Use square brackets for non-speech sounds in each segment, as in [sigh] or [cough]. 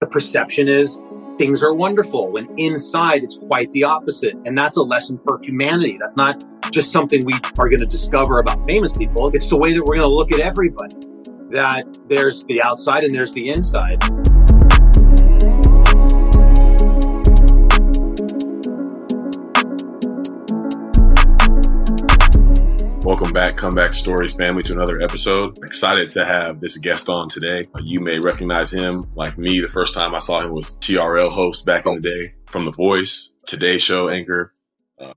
The perception is things are wonderful when inside it's quite the opposite. And that's a lesson for humanity. That's not just something we are going to discover about famous people. It's the way that we're going to look at everybody that there's the outside and there's the inside. Welcome back, Comeback Stories family, to another episode. Excited to have this guest on today. You may recognize him like me. The first time I saw him was TRL host back in the day from The Voice, Today Show anchor, uh,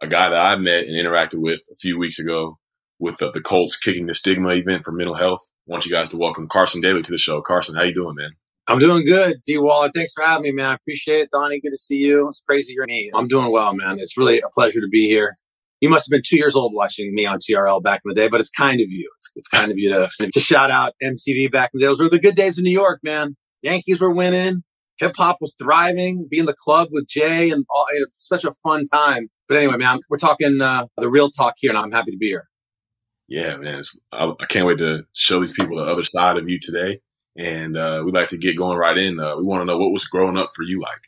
a guy that I met and interacted with a few weeks ago with the, the Colts Kicking the Stigma event for mental health. I want you guys to welcome Carson Daly to the show. Carson, how you doing, man? I'm doing good, D Waller. Thanks for having me, man. I appreciate it, Donnie. Good to see you. It's crazy you're me. I'm doing well, man. It's really a pleasure to be here you must have been two years old watching me on TRL back in the day, but it's kind of you. It's, it's kind of you to, to shout out MTV back in the day. Those were the good days in New York, man. Yankees were winning. Hip hop was thriving. Being the club with Jay and all, it was such a fun time. But anyway, man, we're talking uh, the real talk here, and I'm happy to be here. Yeah, man. I, I, can't wait to show these people the other side of you today. And uh, we'd like to get going right in. Uh, we want to know what was growing up for you like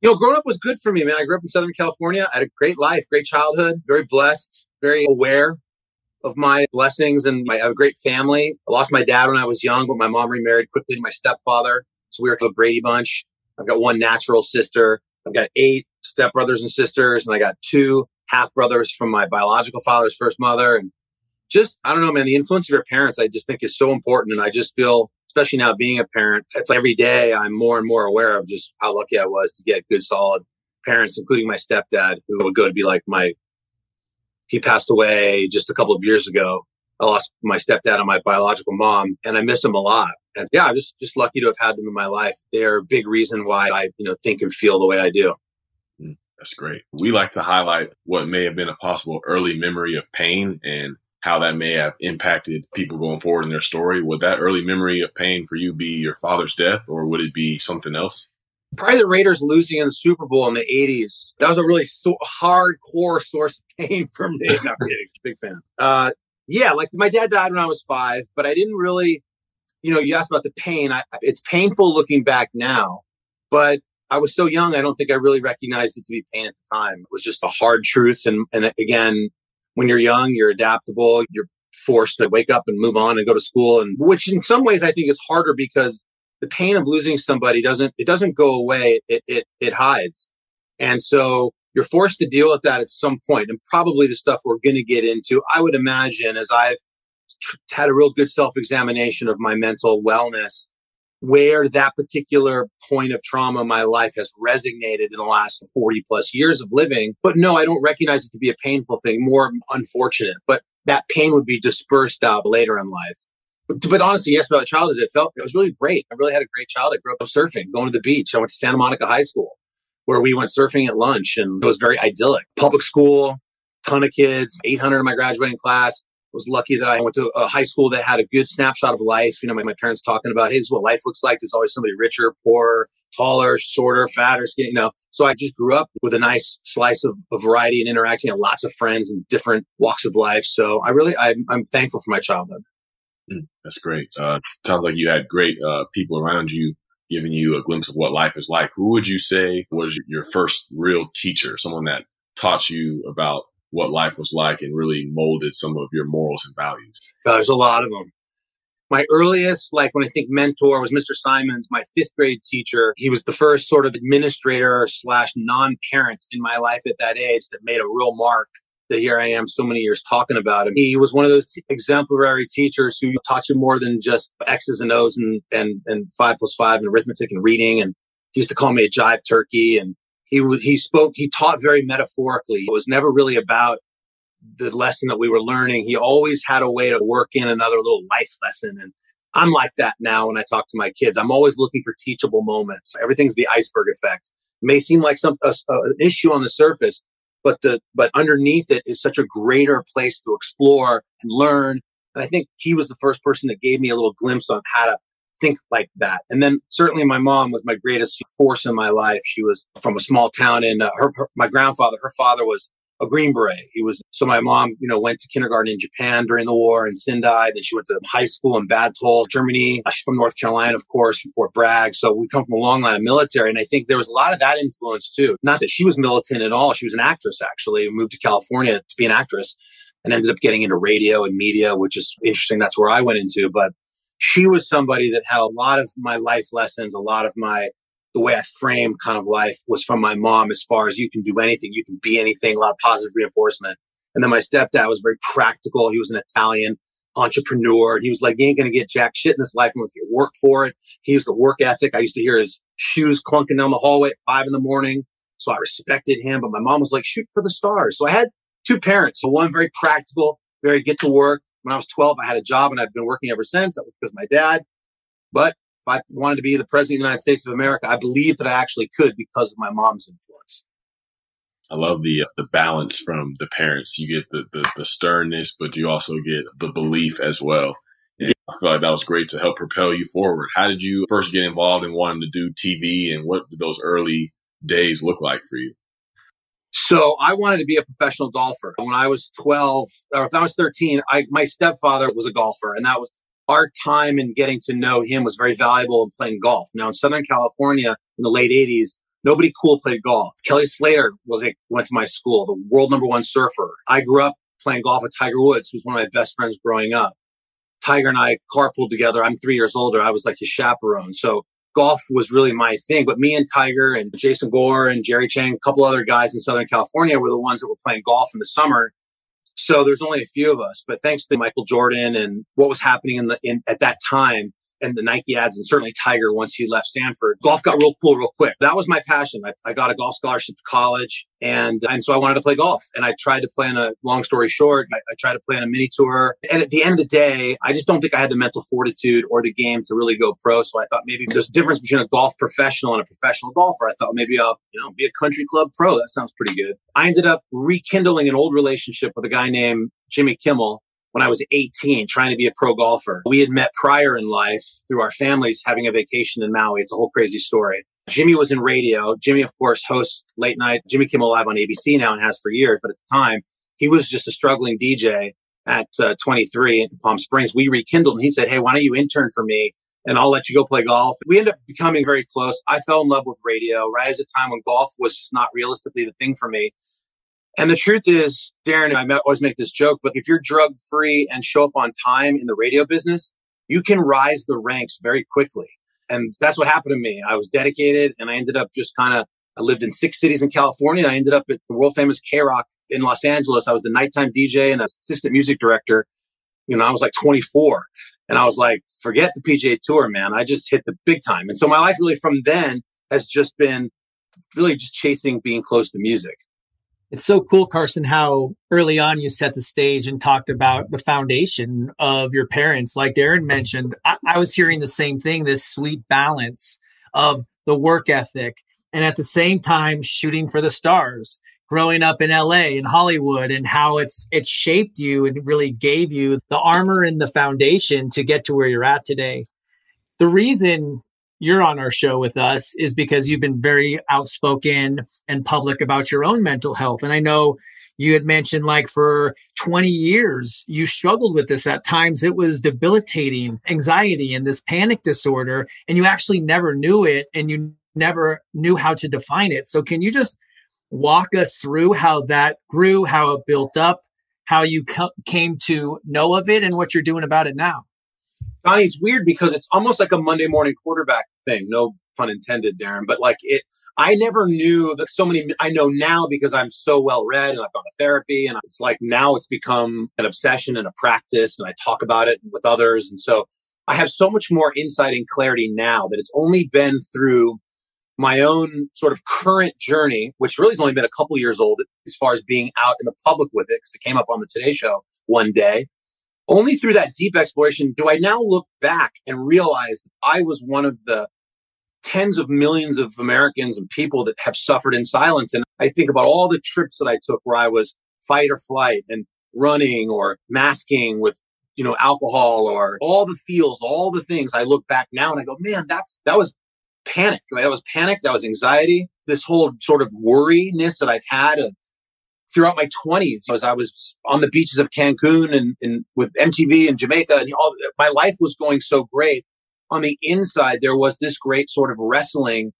you know, growing up was good for me, man. I grew up in Southern California. I had a great life, great childhood, very blessed, very aware of my blessings. And I have a great family. I lost my dad when I was young, but my mom remarried quickly to my stepfather. So we were a Brady bunch. I've got one natural sister. I've got eight stepbrothers and sisters, and I got two half brothers from my biological father's first mother. And just, I don't know, man, the influence of your parents, I just think is so important. And I just feel especially now being a parent, it's every day I'm more and more aware of just how lucky I was to get good, solid parents, including my stepdad, who would go to be like my, he passed away just a couple of years ago. I lost my stepdad and my biological mom, and I miss them a lot. And yeah, I'm just just lucky to have had them in my life. They're a big reason why I, you know, think and feel the way I do. Mm, that's great. We like to highlight what may have been a possible early memory of pain and how that may have impacted people going forward in their story. Would that early memory of pain for you be your father's death, or would it be something else? Probably the Raiders losing in the Super Bowl in the 80s. That was a really so- hardcore source of pain for me. [laughs] Not kidding. Big fan. Uh, yeah, like my dad died when I was five, but I didn't really, you know, you asked about the pain. I, it's painful looking back now, but I was so young, I don't think I really recognized it to be pain at the time. It was just a hard truth. And, and again, when you're young, you're adaptable, you're forced to wake up and move on and go to school. And which in some ways I think is harder because the pain of losing somebody doesn't it doesn't go away it it it hides. And so you're forced to deal with that at some point. And probably the stuff we're going to get into i would imagine as i've tr- had a real good self-examination of my mental wellness where that particular point of trauma in my life has resonated in the last 40 plus years of living. But no, I don't recognize it to be a painful thing, more unfortunate. But that pain would be dispersed out later in life. But, but honestly, yes, about childhood, it felt it was really great. I really had a great childhood. I grew up surfing, going to the beach. I went to Santa Monica High School, where we went surfing at lunch, and it was very idyllic. Public school, ton of kids, 800 in my graduating class. Was lucky that I went to a high school that had a good snapshot of life. You know, my, my parents talking about, hey, this is what life looks like. There's always somebody richer, poorer, taller, shorter, fatter, skinny, you know. So I just grew up with a nice slice of, of variety and interacting with lots of friends and different walks of life. So I really, I'm, I'm thankful for my childhood. Mm, that's great. Uh, sounds like you had great uh, people around you giving you a glimpse of what life is like. Who would you say was your first real teacher, someone that taught you about what life was like and really molded some of your morals and values? There's a lot of them. My earliest, like when I think mentor was Mr. Simons, my fifth grade teacher. He was the first sort of administrator slash non-parent in my life at that age that made a real mark that here I am so many years talking about him. He was one of those t- exemplary teachers who taught you more than just X's and O's and, and, and five plus five and arithmetic and reading. And he used to call me a jive turkey. And he he spoke, he taught very metaphorically. It was never really about the lesson that we were learning. He always had a way to work in another little life lesson. And I'm like that now when I talk to my kids. I'm always looking for teachable moments. Everything's the iceberg effect. It may seem like some an issue on the surface, but the but underneath it is such a greater place to explore and learn. And I think he was the first person that gave me a little glimpse on how to think like that. And then certainly my mom was my greatest force in my life. She was from a small town in uh, her, her, my grandfather, her father was a Green Beret. He was so my mom, you know, went to kindergarten in Japan during the war in Sendai. Then she went to high school in Bad Tölz, Germany. She's from North Carolina, of course, from Fort Bragg. So we come from a long line of military, and I think there was a lot of that influence too. Not that she was militant at all. She was an actress actually. Moved to California to be an actress, and ended up getting into radio and media, which is interesting. That's where I went into, but. She was somebody that had a lot of my life lessons, a lot of my the way I frame kind of life was from my mom as far as you can do anything, you can be anything, a lot of positive reinforcement. And then my stepdad was very practical. He was an Italian entrepreneur. He was like, you ain't going to get jack shit in this life unless you work for it. He was the work ethic. I used to hear his shoes clunking down the hallway at five in the morning. So I respected him. But my mom was like, shoot for the stars. So I had two parents. So one very practical, very get to work. When I was 12, I had a job and I've been working ever since. That was because my dad. But if I wanted to be the president of the United States of America, I believed that I actually could because of my mom's influence. I love the uh, the balance from the parents. You get the, the, the sternness, but you also get the belief as well. And I feel like that was great to help propel you forward. How did you first get involved in wanting to do TV, and what did those early days look like for you? So I wanted to be a professional golfer. When I was 12, or if I was 13, I, my stepfather was a golfer, and that was our time in getting to know him was very valuable in playing golf. Now in Southern California in the late 80s, nobody cool played golf. Kelly Slater was a, went to my school, the world number one surfer. I grew up playing golf with Tiger Woods, who was one of my best friends growing up. Tiger and I carpooled together. I'm three years older. I was like his chaperone. So golf was really my thing. But me and Tiger and Jason Gore and Jerry Chang, a couple other guys in Southern California were the ones that were playing golf in the summer so there's only a few of us, but thanks to Michael Jordan and what was happening in the in, at that time, and the Nike ads and certainly Tiger once he left Stanford. Golf got real cool real quick. That was my passion. I, I got a golf scholarship to college and, and so I wanted to play golf and I tried to play in a long story short. I, I tried to play in a mini tour. And at the end of the day, I just don't think I had the mental fortitude or the game to really go pro. So I thought maybe there's a difference between a golf professional and a professional golfer. I thought maybe I'll, you know, be a country club pro. That sounds pretty good. I ended up rekindling an old relationship with a guy named Jimmy Kimmel when I was 18 trying to be a pro golfer. We had met prior in life through our families having a vacation in Maui. It's a whole crazy story. Jimmy was in radio. Jimmy, of course, hosts late night Jimmy Kimmel Live on ABC now and has for years. But at the time, he was just a struggling DJ at uh, 23 in Palm Springs. We rekindled and he said, Hey, why don't you intern for me? And I'll let you go play golf. We ended up becoming very close. I fell in love with radio right as a time when golf was just not realistically the thing for me. And the truth is, Darren, I always make this joke, but if you're drug free and show up on time in the radio business, you can rise the ranks very quickly. And that's what happened to me. I was dedicated and I ended up just kind of, I lived in six cities in California. I ended up at the world famous K Rock in Los Angeles. I was the nighttime DJ and assistant music director. You know, I was like 24 and I was like, forget the PGA tour, man. I just hit the big time. And so my life really from then has just been really just chasing being close to music it's so cool, Carson, how early on you set the stage and talked about the foundation of your parents. Like Darren mentioned, I, I, was hearing the same thing this sweet balance of the work ethic and at the same time shooting for the stars. growing up in LA and Hollywood and how it's it's shaped you and really gave you the armor and the foundation to get to where you're at today. The reason you're on our show with us is because you've been very outspoken and public about your own mental health. And I know you had mentioned like for 20 years you struggled with this. At times it was debilitating anxiety and this panic disorder and you actually never knew it and you never knew how to define it. So can you just walk us through how that grew how it built up how you came to know of it and what you're doing about it now Donnie, it's weird because it's almost like a Monday morning quarterback thing. No pun intended, Darren. But like it, I never knew that so many. I know now because I'm so well read and I've gone to therapy, and it's like now it's become an obsession and a practice, and I talk about it with others, and so I have so much more insight and clarity now that it's only been through my own sort of current journey, which really has only been a couple years old as far as being out in the public with it, because it came up on the Today Show one day. Only through that deep exploration do I now look back and realize that I was one of the tens of millions of Americans and people that have suffered in silence. And I think about all the trips that I took where I was fight or flight and running or masking with you know alcohol or all the feels all the things i look back now and i go man that's that was panic that was panic that was anxiety this whole sort of worryness that i've had throughout my 20s as I was on the beaches of Cancun and, and with MTV and Jamaica and all my life was going so great. On the inside, there was this great sort of wrestling.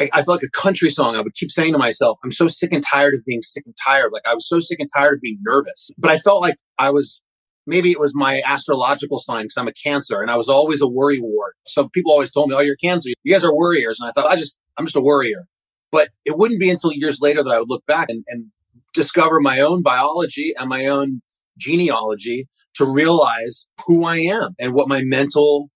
I, I felt like a country song. I would keep saying to myself, I'm so sick and tired of being sick and tired. Like I was so sick and tired of being nervous, but I felt like I was maybe it was my astrological sign because I'm a cancer and I was always a worry ward. So people always told me, Oh, you're cancer. You guys are worriers. And I thought, I just, I'm just a worrier. But it wouldn't be until years later that I would look back and, and discover my own biology and my own genealogy to realize who I am and what my mental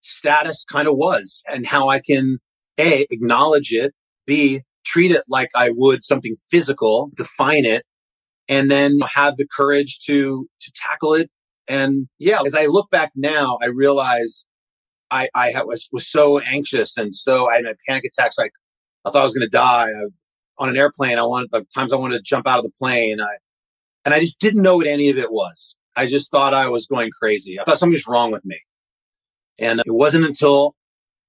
status kind of was and how I can A, acknowledge it, B, treat it like I would something physical, define it, and then have the courage to to tackle it. And yeah, as I look back now, I realize I, I was, was so anxious and so I had panic attacks. Like I thought I was going to die. I on an airplane. I wanted like times I wanted to jump out of the plane. I, and I just didn't know what any of it was. I just thought I was going crazy. I thought something was wrong with me. And it wasn't until,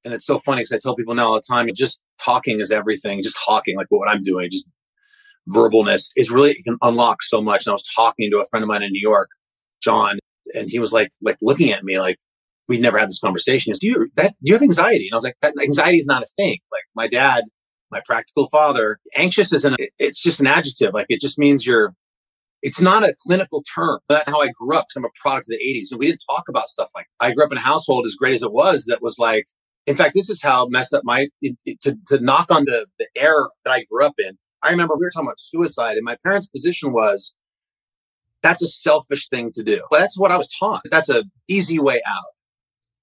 and it's so funny because I tell people now all the time, just talking is everything. Just talking, like what I'm doing, just verbalness is really it can unlock so much. And I was talking to a friend of mine in New York, John, and he was like, like looking at me like we'd never had this conversation. Is do you that do you have anxiety? And I was like, that anxiety is not a thing. Like my dad my practical father. Anxious isn't, it's just an adjective. Like it just means you're, it's not a clinical term. That's how I grew up because I'm a product of the 80s. And we didn't talk about stuff like I grew up in a household as great as it was that was like, in fact, this is how messed up my, it, it, to, to knock on the, the air that I grew up in. I remember we were talking about suicide and my parents' position was, that's a selfish thing to do. But that's what I was taught. That's an easy way out.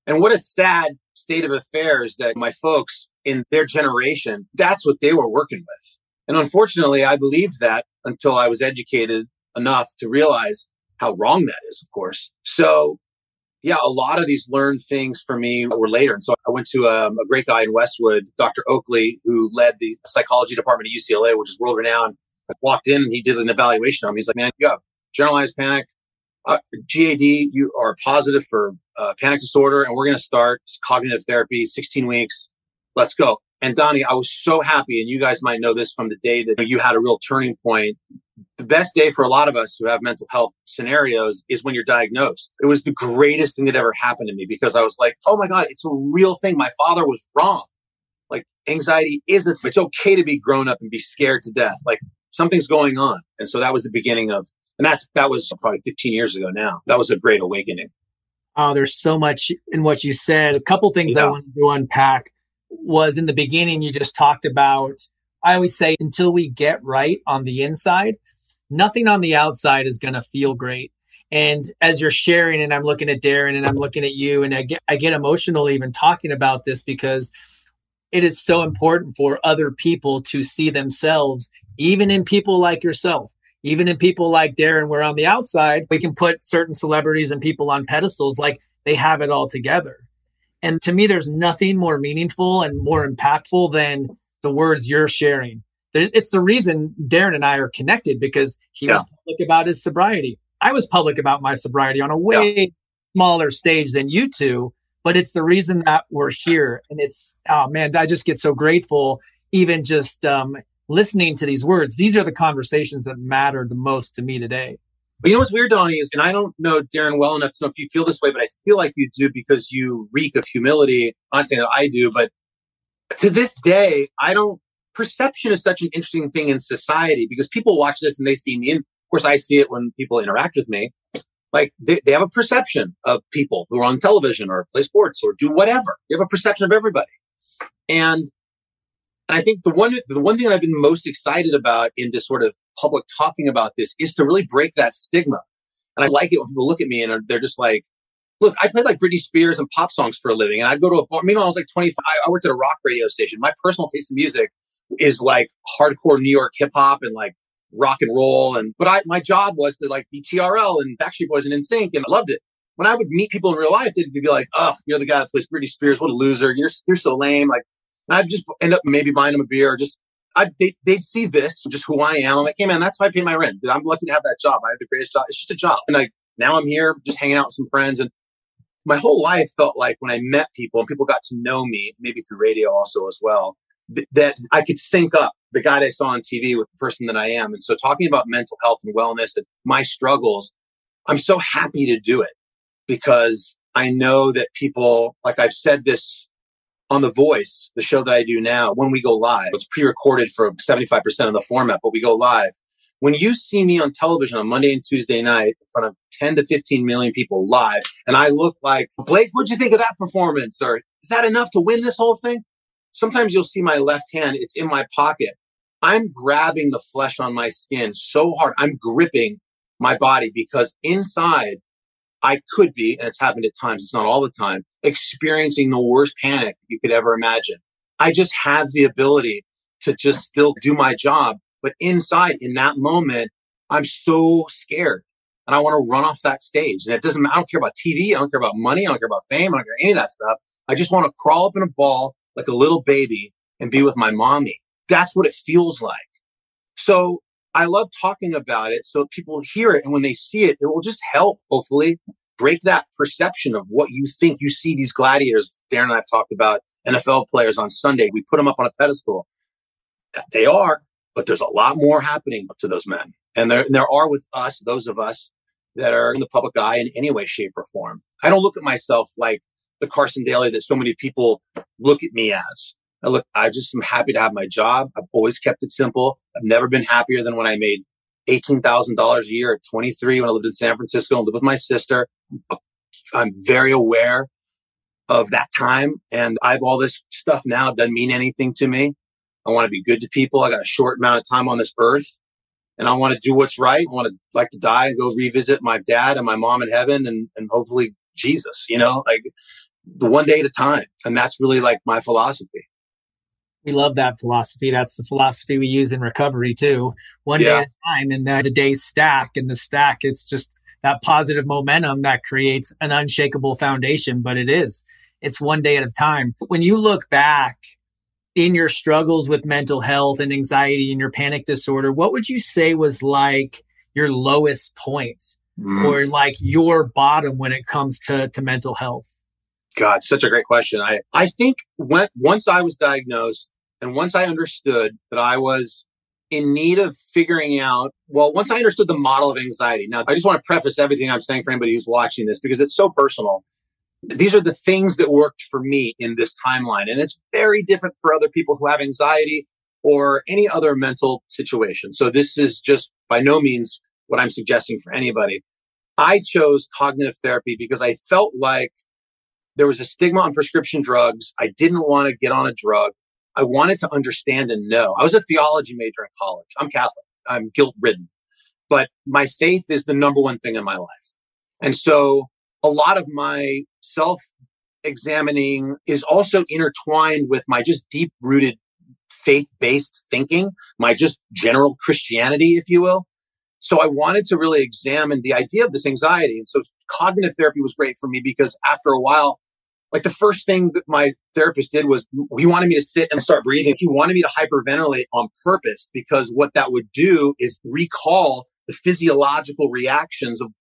And what a sad state of affairs that my folks in their generation, that's what they were working with. And unfortunately, I believed that until I was educated enough to realize how wrong that is, of course. So, yeah, a lot of these learned things for me were later. And so I went to um, a great guy in Westwood, Dr. Oakley, who led the psychology department at UCLA, which is world renowned. I walked in and he did an evaluation on me. He's like, man, you have generalized panic, uh, GAD, you are positive for uh, panic disorder, and we're going to start cognitive therapy, 16 weeks let's go. And Donnie, I was so happy, and you guys might know this from the day that you had a real turning point. The best day for a lot of us who have mental health scenarios is when you're diagnosed. It was the greatest thing that ever happened to me because I was like, oh my God, it's a real thing. My father was wrong. Like anxiety isn't, it's okay to be grown up and be scared to death. Like something's going on. And so that was the beginning of, and that's, that was probably 15 years ago now. That was a great awakening. Oh, there's so much in what you said. A couple things yeah. I wanted to unpack was in the beginning, you just talked about, I always say, until we get right on the inside, nothing on the outside is going to feel great. And as you're sharing, and I'm looking at Darren and I'm looking at you, and I get, I get emotional even talking about this because it is so important for other people to see themselves, even in people like yourself, even in people like Darren, where on the outside, we can put certain celebrities and people on pedestals like they have it all together. And to me, there's nothing more meaningful and more impactful than the words you're sharing. it's the reason Darren and I are connected because he yeah. was public about his sobriety. I was public about my sobriety on a way yeah. smaller stage than you two, but it's the reason that we're here. And it's, oh man, I just get so grateful, even just um, listening to these words. These are the conversations that matter the most to me today. But you know what's weird, Donnie, is, and I don't know Darren well enough to know if you feel this way, but I feel like you do because you reek of humility. I'm not saying that I do, but to this day, I don't. Perception is such an interesting thing in society because people watch this and they see me. And of course, I see it when people interact with me. Like they, they have a perception of people who are on television or play sports or do whatever. They have a perception of everybody. And and I think the one the one thing that I've been most excited about in this sort of public talking about this is to really break that stigma. And I like it when people look at me and they're just like, look, I played like Britney Spears and pop songs for a living. And I'd go to a bar. Meanwhile, I was like 25. I worked at a rock radio station. My personal taste in music is like hardcore New York hip hop and like rock and roll. And, but I, my job was to like be TRL and Backstreet Boys and NSYNC and I loved it. When I would meet people in real life, they'd be like, oh, you're the guy that plays Britney Spears. What a loser. You're, you're so lame. Like, I'd just end up maybe buying them a beer or just I, they, would see this, just who I am. I'm like, hey man, that's why I pay my rent. I'm lucky to have that job. I have the greatest job. It's just a job. And like now I'm here just hanging out with some friends. And my whole life felt like when I met people and people got to know me, maybe through radio also as well, th- that I could sync up the guy that I saw on TV with the person that I am. And so talking about mental health and wellness and my struggles, I'm so happy to do it because I know that people, like I've said this on The Voice, the show that I do now, when we go live, it's pre recorded for 75% of the format, but we go live. When you see me on television on Monday and Tuesday night in front of 10 to 15 million people live, and I look like, Blake, what'd you think of that performance? Or is that enough to win this whole thing? Sometimes you'll see my left hand, it's in my pocket. I'm grabbing the flesh on my skin so hard. I'm gripping my body because inside I could be, and it's happened at times, it's not all the time, experiencing the worst panic you could ever imagine. I just have the ability to just still do my job. But inside, in that moment, I'm so scared and I want to run off that stage. And it doesn't, I don't care about TV. I don't care about money. I don't care about fame. I don't care any of that stuff. I just want to crawl up in a ball like a little baby and be with my mommy. That's what it feels like. So I love talking about it so people hear it. And when they see it, it will just help, hopefully, break that perception of what you think you see these gladiators. Darren and I have talked about NFL players on Sunday. We put them up on a pedestal. They are, but there's a lot more happening to those men. And there, there are with us, those of us that are in the public eye in any way, shape, or form. I don't look at myself like the Carson Daly that so many people look at me as. Look, I just am happy to have my job. I've always kept it simple. I've never been happier than when I made $18,000 a year at 23 when I lived in San Francisco and lived with my sister. I'm very aware of that time. And I have all this stuff now. It doesn't mean anything to me. I want to be good to people. I got a short amount of time on this earth and I want to do what's right. I want to like to die and go revisit my dad and my mom in heaven and, and hopefully Jesus, you know, like the one day at a time. And that's really like my philosophy. We love that philosophy. That's the philosophy we use in recovery too. One yeah. day at a time, and the, the days stack. And the stack, it's just that positive momentum that creates an unshakable foundation. But it is, it's one day at a time. When you look back in your struggles with mental health and anxiety and your panic disorder, what would you say was like your lowest point mm. or like your bottom when it comes to, to mental health? God, such a great question. I, I think when, once I was diagnosed and once I understood that I was in need of figuring out, well, once I understood the model of anxiety. Now, I just want to preface everything I'm saying for anybody who's watching this because it's so personal. These are the things that worked for me in this timeline. And it's very different for other people who have anxiety or any other mental situation. So this is just by no means what I'm suggesting for anybody. I chose cognitive therapy because I felt like there was a stigma on prescription drugs. I didn't want to get on a drug. I wanted to understand and know. I was a theology major in college. I'm Catholic. I'm guilt ridden, but my faith is the number one thing in my life. And so a lot of my self examining is also intertwined with my just deep rooted faith based thinking, my just general Christianity, if you will. So I wanted to really examine the idea of this anxiety. And so cognitive therapy was great for me because after a while, Like the first thing that my therapist did was he wanted me to sit and start breathing. He wanted me to hyperventilate on purpose because what that would do is recall the physiological reactions of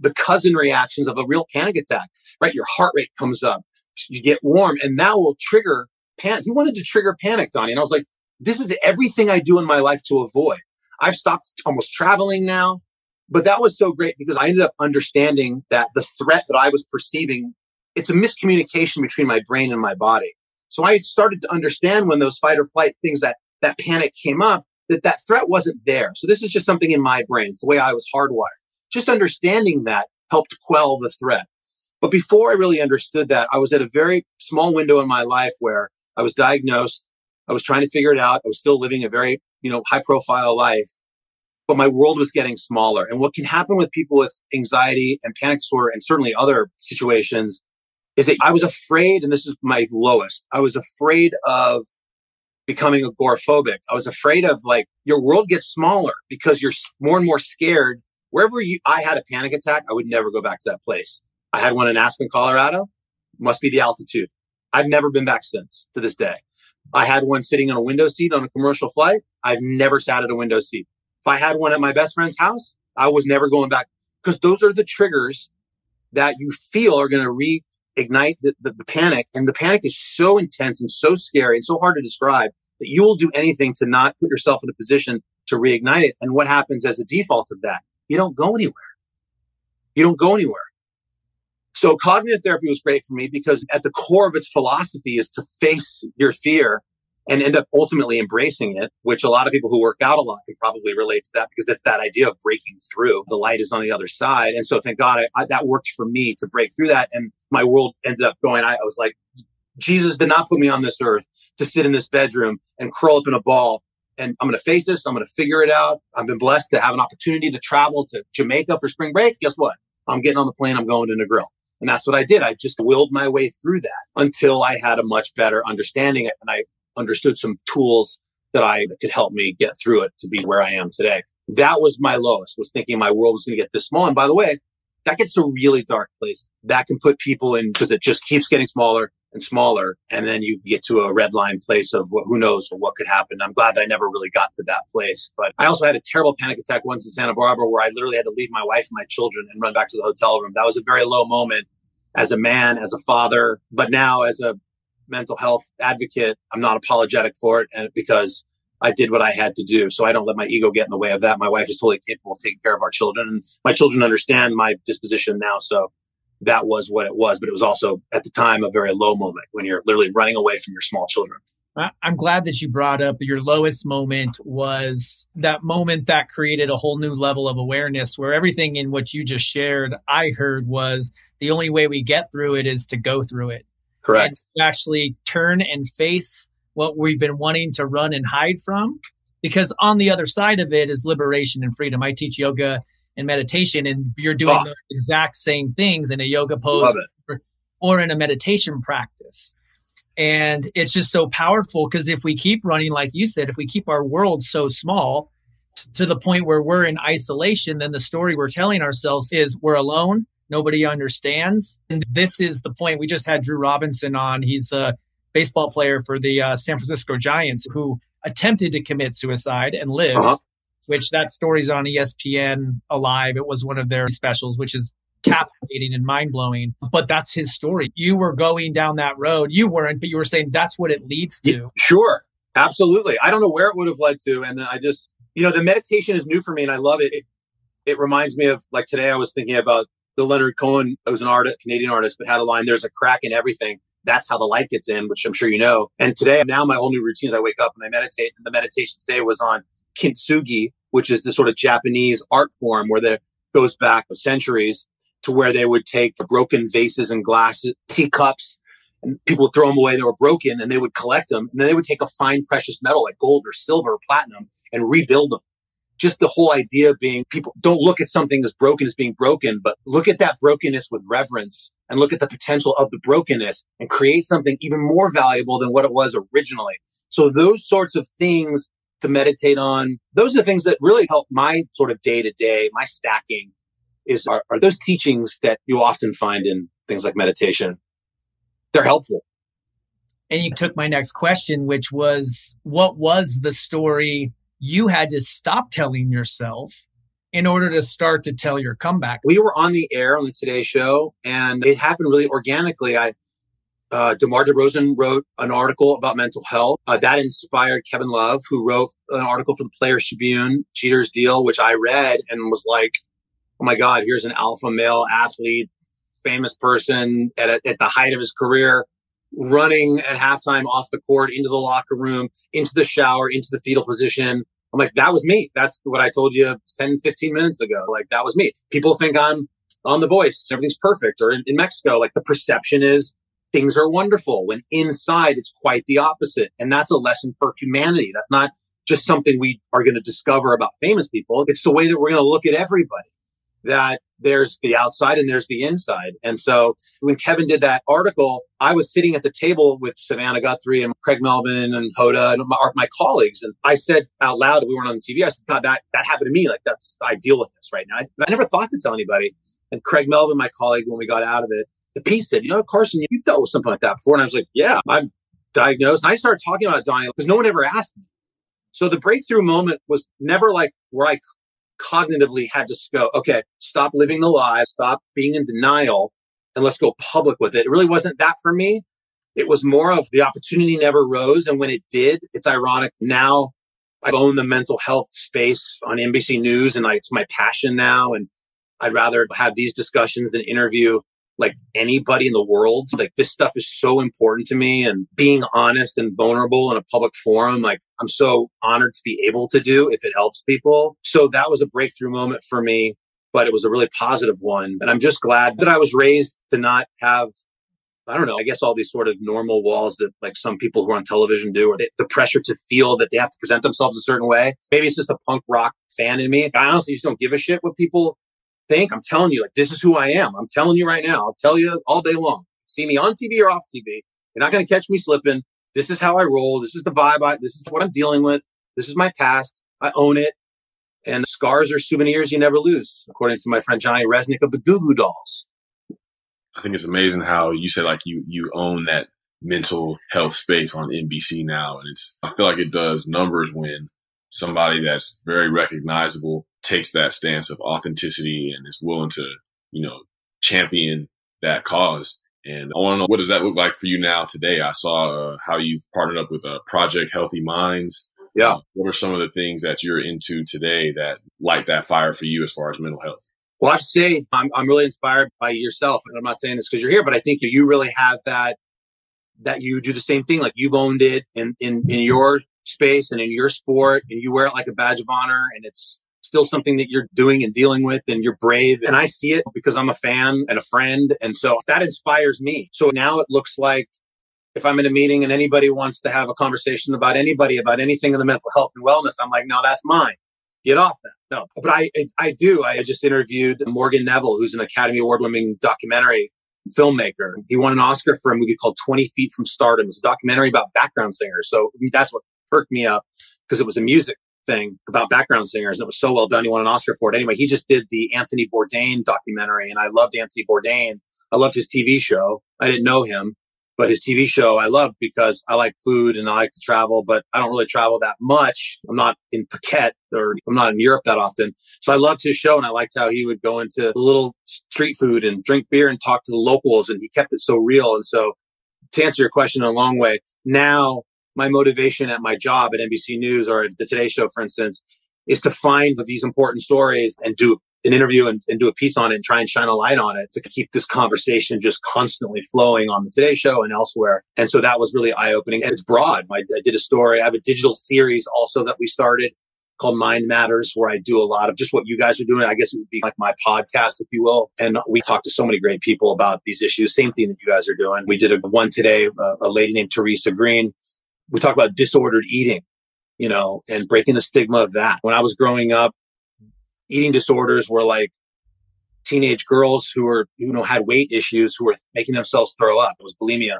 the cousin reactions of a real panic attack, right? Your heart rate comes up, you get warm, and that will trigger panic. He wanted to trigger panic, Donnie. And I was like, this is everything I do in my life to avoid. I've stopped almost traveling now. But that was so great because I ended up understanding that the threat that I was perceiving, it's a miscommunication between my brain and my body. So I started to understand when those fight or flight things that that panic came up, that that threat wasn't there. So this is just something in my brain. It's the way I was hardwired. Just understanding that helped quell the threat. But before I really understood that, I was at a very small window in my life where I was diagnosed. I was trying to figure it out. I was still living a very, you know, high profile life but my world was getting smaller. And what can happen with people with anxiety and panic disorder and certainly other situations is that I was afraid, and this is my lowest, I was afraid of becoming agoraphobic. I was afraid of like your world gets smaller because you're more and more scared. Wherever you, I had a panic attack, I would never go back to that place. I had one in Aspen, Colorado. Must be the altitude. I've never been back since to this day. I had one sitting on a window seat on a commercial flight. I've never sat at a window seat. If I had one at my best friend's house, I was never going back because those are the triggers that you feel are going to reignite the, the, the, panic. And the panic is so intense and so scary and so hard to describe that you will do anything to not put yourself in a position to reignite it. And what happens as a default of that? You don't go anywhere. You don't go anywhere. So cognitive therapy was great for me because at the core of its philosophy is to face your fear and end up ultimately embracing it, which a lot of people who work out a lot can probably relate to that because it's that idea of breaking through. The light is on the other side. And so thank God I, I, that worked for me to break through that. And my world ended up going, I, I was like, Jesus did not put me on this earth to sit in this bedroom and curl up in a ball. And I'm going to face this. I'm going to figure it out. I've been blessed to have an opportunity to travel to Jamaica for spring break. Guess what? I'm getting on the plane. I'm going to Negril. And that's what I did. I just willed my way through that until I had a much better understanding. And I understood some tools that I that could help me get through it to be where I am today. That was my lowest, was thinking my world was going to get this small. And by the way, that gets to a really dark place. That can put people in because it just keeps getting smaller and smaller. And then you get to a red line place of what, who knows what could happen. I'm glad that I never really got to that place. But I also had a terrible panic attack once in Santa Barbara where I literally had to leave my wife and my children and run back to the hotel room. That was a very low moment as a man, as a father, but now as a mental health advocate. I'm not apologetic for it and because I did what I had to do. So I don't let my ego get in the way of that. My wife is totally capable of taking care of our children and my children understand my disposition now. So that was what it was. But it was also at the time a very low moment when you're literally running away from your small children. I'm glad that you brought up your lowest moment was that moment that created a whole new level of awareness where everything in what you just shared, I heard was the only way we get through it is to go through it. Correct. actually turn and face what we've been wanting to run and hide from. Because on the other side of it is liberation and freedom. I teach yoga and meditation, and you're doing oh. the exact same things in a yoga pose or, or in a meditation practice. And it's just so powerful because if we keep running, like you said, if we keep our world so small t- to the point where we're in isolation, then the story we're telling ourselves is we're alone, nobody understands. And this is the point. We just had Drew Robinson on. He's the baseball player for the uh, San Francisco Giants who attempted to commit suicide and lived. Uh-huh. Which that story's on ESPN Alive. It was one of their specials, which is captivating and mind blowing. But that's his story. You were going down that road. You weren't, but you were saying that's what it leads to. Yeah, sure. Absolutely. I don't know where it would have led to. And I just, you know, the meditation is new for me and I love it. It, it reminds me of like today I was thinking about the Leonard Cohen was an artist, Canadian artist, but had a line, there's a crack in everything. That's how the light gets in, which I'm sure you know. And today, now my whole new routine is I wake up and I meditate. And the meditation today was on kintsugi, which is the sort of Japanese art form where that goes back centuries to where they would take broken vases and glasses, teacups, and people would throw them away. They were broken and they would collect them. And then they would take a fine precious metal like gold or silver or platinum and rebuild them just the whole idea being people don't look at something as broken as being broken, but look at that brokenness with reverence and look at the potential of the brokenness and create something even more valuable than what it was originally. So those sorts of things to meditate on, those are the things that really help my sort of day to day, my stacking is are, are those teachings that you often find in things like meditation they're helpful. And you took my next question, which was what was the story you had to stop telling yourself in order to start to tell your comeback? We were on the air on the Today Show, and it happened really organically. I uh, DeMar DeRozan wrote an article about mental health. Uh, that inspired Kevin Love, who wrote an article for the Players Tribune, Cheater's Deal, which I read and was like, oh my God, here's an alpha male athlete, famous person at, a, at the height of his career, running at halftime off the court into the locker room, into the shower, into the fetal position. I'm like, that was me. That's what I told you 10, 15 minutes ago. Like, that was me. People think I'm on The Voice, everything's perfect. Or in, in Mexico, like the perception is things are wonderful when inside it's quite the opposite. And that's a lesson for humanity. That's not just something we are going to discover about famous people. It's the way that we're going to look at everybody that there's the outside and there's the inside. And so when Kevin did that article, I was sitting at the table with Savannah Guthrie and Craig Melvin and Hoda and my, my colleagues. And I said out loud, we weren't on the TV. I said, God, that, that happened to me. Like that's, I deal with this right now. I, I never thought to tell anybody. And Craig Melvin, my colleague, when we got out of it, the piece said, you know, Carson, you've dealt with something like that before. And I was like, yeah, I'm diagnosed. And I started talking about dying because no one ever asked me. So the breakthrough moment was never like where I cognitively had to go, okay, stop living the lie, stop being in denial, and let's go public with it. It really wasn't that for me. It was more of the opportunity never rose. And when it did, it's ironic. Now I own the mental health space on NBC News and I, it's my passion now. And I'd rather have these discussions than interview like anybody in the world. Like this stuff is so important to me and being honest and vulnerable in a public forum, like I'm so honored to be able to do if it helps people. So that was a breakthrough moment for me, but it was a really positive one. And I'm just glad that I was raised to not have I don't know, I guess all these sort of normal walls that like some people who are on television do, or they, the pressure to feel that they have to present themselves a certain way. Maybe it's just a punk rock fan in me. I honestly just don't give a shit what people think. I'm telling you, like, this is who I am. I'm telling you right now. I'll tell you all day long. See me on TV or off TV. You're not going to catch me slipping. This is how I roll. This is the vibe. I, this is what I'm dealing with. This is my past. I own it. And scars are souvenirs you never lose, according to my friend Johnny Rzeznik of the Goo Goo Dolls. I think it's amazing how you say like you you own that mental health space on NBC now, and it's I feel like it does numbers when somebody that's very recognizable takes that stance of authenticity and is willing to, you know, champion that cause. And I want to know what does that look like for you now today? I saw uh, how you've partnered up with uh, Project Healthy Minds. Yeah. Uh, what are some of the things that you're into today that light that fire for you as far as mental health? Well, I have to say, I'm, I'm really inspired by yourself. And I'm not saying this because you're here, but I think you really have that, that you do the same thing. Like you've owned it in, in, in your space and in your sport and you wear it like a badge of honor and it's still something that you're doing and dealing with and you're brave. And I see it because I'm a fan and a friend. And so that inspires me. So now it looks like if I'm in a meeting and anybody wants to have a conversation about anybody, about anything in the mental health and wellness, I'm like, no, that's mine. Get off that. No, but I, I do. I just interviewed Morgan Neville, who's an Academy Award winning documentary filmmaker. He won an Oscar for a movie called 20 Feet from Stardom. It's a documentary about background singers. So that's what perked me up because it was a music thing about background singers. It was so well done. He won an Oscar for it. Anyway, he just did the Anthony Bourdain documentary, and I loved Anthony Bourdain. I loved his TV show. I didn't know him, but his TV show I loved because I like food and I like to travel, but I don't really travel that much. I'm not in Phuket or I'm not in Europe that often. So I loved his show and I liked how he would go into little street food and drink beer and talk to the locals and he kept it so real. And so to answer your question in a long way, now my motivation at my job at NBC News or the Today Show, for instance, is to find these important stories and do an interview and, and, do a piece on it and try and shine a light on it to keep this conversation just constantly flowing on the Today Show and elsewhere. And so that was really eye opening. And it's broad. I, I did a story. I have a digital series also that we started called Mind Matters, where I do a lot of just what you guys are doing. I guess it would be like my podcast, if you will. And we talk to so many great people about these issues. Same thing that you guys are doing. We did a one today, uh, a lady named Teresa Green we talk about disordered eating, you know, and breaking the stigma of that. When I was growing up, eating disorders were like teenage girls who were, you know, had weight issues who were making themselves throw up. It was bulimia.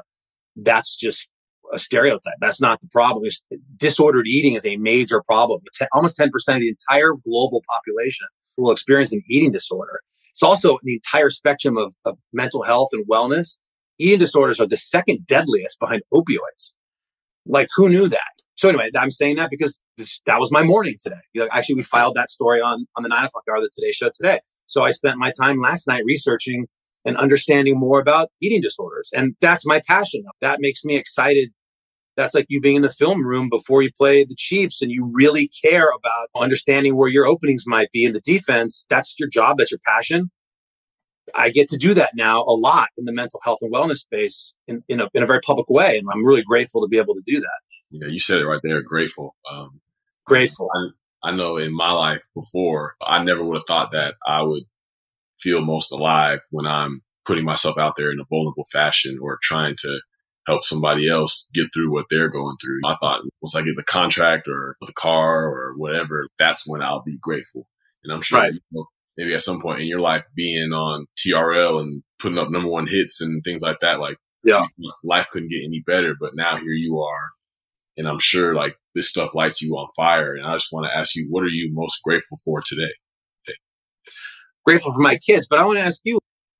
That's just a stereotype. That's not the problem. It's, disordered eating is a major problem. almost 10% of the entire global population will experience an eating disorder. It's also the entire spectrum of, of mental health and wellness eating disorders are the second deadliest behind opioids. Like, who knew that? So anyway, I'm saying that because this, that was my morning today. You know, actually, we filed that story on on the nine o'clock hour of the Today Show today. So I spent my time last night researching and understanding more about eating disorders, and that's my passion. That makes me excited. That's like you being in the film room before you play the Chiefs, and you really care about understanding where your openings might be in the defense. That's your job. That's your passion. I get to do that now a lot in the mental health and wellness space in, in, a, in a very public way. And I'm really grateful to be able to do that. You know, you said it right there, grateful. Um, grateful. I, I know in my life before, I never would have thought that I would feel most alive when I'm putting myself out there in a vulnerable fashion or trying to help somebody else get through what they're going through. I thought once I get the contract or the car or whatever, that's when I'll be grateful. And I'm sure right. you know, maybe at some point in your life being on TRL and putting up number one hits and things like that, like yeah, life couldn't get any better. But now here you are. And I'm sure like this stuff lights you on fire. And I just want to ask you, what are you most grateful for today? Grateful for my kids, but I want to ask you,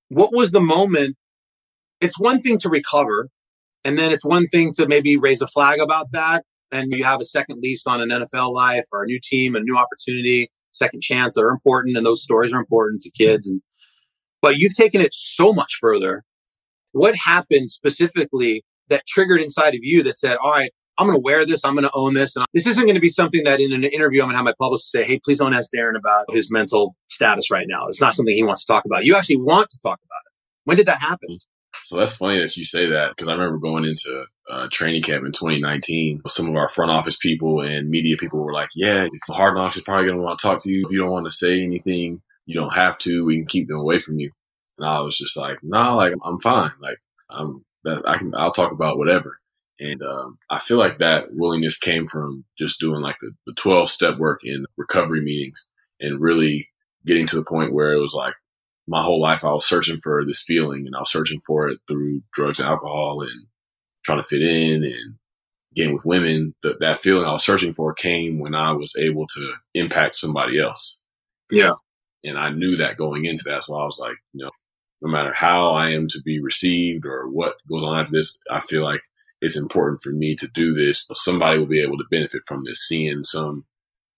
what was the moment? It's one thing to recover, and then it's one thing to maybe raise a flag about that. And you have a second lease on an NFL life or a new team, a new opportunity second chance that are important and those stories are important to kids. And but you've taken it so much further. What happened specifically that triggered inside of you that said all right i'm going to wear this i'm going to own this and this isn't going to be something that in an interview i'm going to have my publicist say hey please don't ask darren about his mental status right now. It's not something he wants to talk about you actually want to talk about it. When did that happen so that's funny that you say that because I remember going into uh, training camp in 2019. Some of our front office people and media people were like, "Yeah, Hard Knocks is probably going to want to talk to you. If you don't want to say anything, you don't have to. We can keep them away from you." And I was just like, "Nah, like I'm fine. Like I'm that I can. I'll talk about whatever." And um, I feel like that willingness came from just doing like the, the 12 step work in recovery meetings and really getting to the point where it was like, my whole life I was searching for this feeling and I was searching for it through drugs and alcohol and trying to fit in and getting with women. The, that feeling I was searching for came when I was able to impact somebody else. Yeah. And I knew that going into that. So I was like, you know, no matter how I am to be received or what goes on after this, I feel like it's important for me to do this. Somebody will be able to benefit from this. Seeing some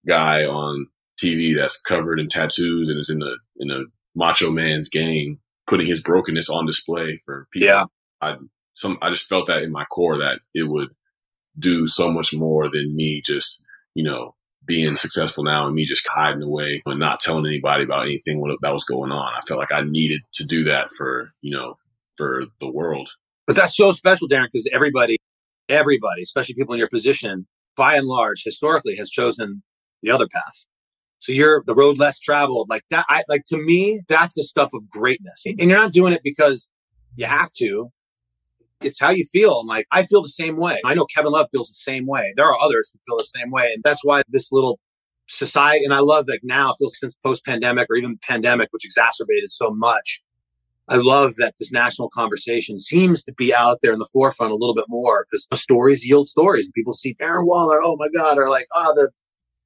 guy on TV that's covered in tattoos and is in a in a Macho Man's game, putting his brokenness on display for people. Yeah. I some I just felt that in my core that it would do so much more than me just, you know, being successful now and me just hiding away and not telling anybody about anything that was going on. I felt like I needed to do that for, you know, for the world. But that's so special, Darren, because everybody, everybody, especially people in your position, by and large, historically has chosen the other path. So you're the road less traveled, like that. I like to me, that's the stuff of greatness. And you're not doing it because you have to. It's how you feel. And like I feel the same way. I know Kevin Love feels the same way. There are others who feel the same way. And that's why this little society, and I love like now, feels since post pandemic or even pandemic, which exacerbated so much. I love that this national conversation seems to be out there in the forefront a little bit more because stories yield stories. And people see Darren Waller, oh my God, or like, oh, the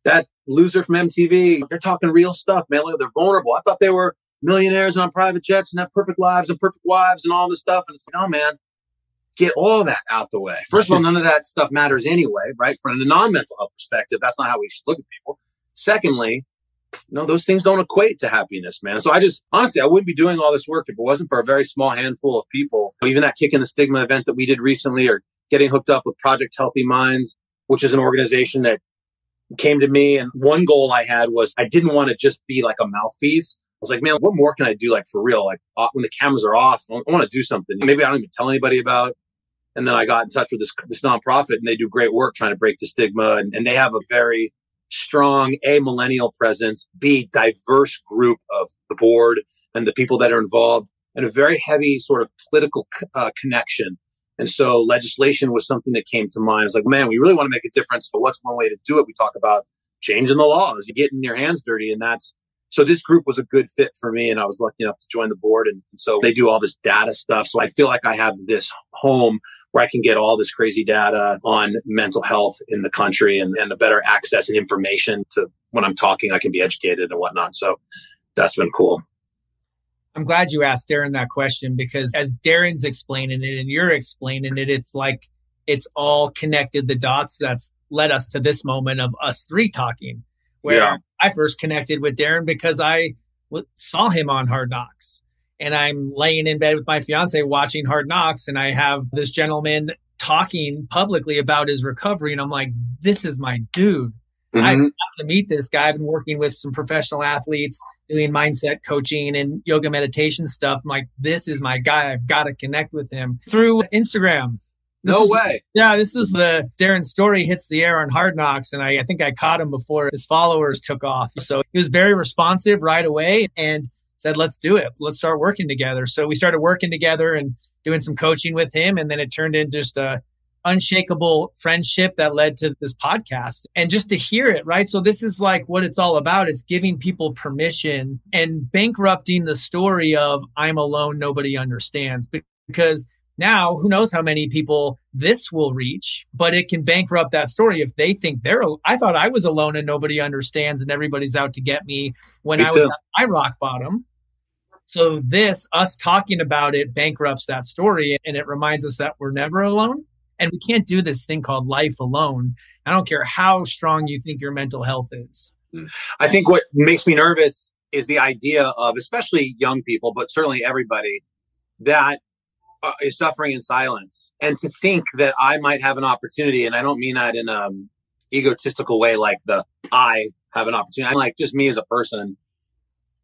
that loser from MTV, they're talking real stuff, man. Look, they're vulnerable. I thought they were millionaires and on private jets and have perfect lives and perfect wives and all this stuff. And it's like, oh man, get all that out the way. First of all, none of that stuff matters anyway, right? From a non-mental health perspective, that's not how we should look at people. Secondly, no, those things don't equate to happiness, man. So I just honestly, I wouldn't be doing all this work if it wasn't for a very small handful of people. Even that kick in the stigma event that we did recently, or getting hooked up with Project Healthy Minds, which is an organization that came to me. And one goal I had was I didn't want to just be like a mouthpiece. I was like, man, what more can I do? Like for real, like uh, when the cameras are off, I want to do something. Maybe I don't even tell anybody about. And then I got in touch with this this nonprofit, and they do great work trying to break the stigma. And, and they have a very strong a millennial presence, b diverse group of the board and the people that are involved, and a very heavy sort of political uh, connection and so legislation was something that came to mind. It's like, man, we really want to make a difference. But what's one way to do it? We talk about changing the laws, you getting your hands dirty. And that's so this group was a good fit for me. And I was lucky enough to join the board. And, and so they do all this data stuff. So I feel like I have this home where I can get all this crazy data on mental health in the country and, and a better access and information to when I'm talking, I can be educated and whatnot. So that's been cool. I'm glad you asked Darren that question because as Darren's explaining it and you're explaining it, it's like it's all connected the dots that's led us to this moment of us three talking. Where yeah. I first connected with Darren because I w- saw him on Hard Knocks. And I'm laying in bed with my fiance watching Hard Knocks, and I have this gentleman talking publicly about his recovery. And I'm like, this is my dude. Mm-hmm. I have to meet this guy. I've been working with some professional athletes doing mindset coaching and yoga meditation stuff. I'm like, this is my guy. I've got to connect with him through Instagram. This no is, way. Yeah, this was the Darren story hits the air on Hard Knocks, and I, I think I caught him before his followers took off. So he was very responsive right away and said, "Let's do it. Let's start working together." So we started working together and doing some coaching with him, and then it turned into just a unshakable friendship that led to this podcast and just to hear it, right? So, this is like what it's all about. It's giving people permission and bankrupting the story of I'm alone, nobody understands. Because now, who knows how many people this will reach, but it can bankrupt that story if they think they're. I thought I was alone and nobody understands and everybody's out to get me when me I was at my rock bottom. So, this, us talking about it, bankrupts that story and it reminds us that we're never alone and we can't do this thing called life alone. I don't care how strong you think your mental health is. I think what makes me nervous is the idea of, especially young people, but certainly everybody, that uh, is suffering in silence. And to think that I might have an opportunity, and I don't mean that in an um, egotistical way, like the I have an opportunity. I'm like just me as a person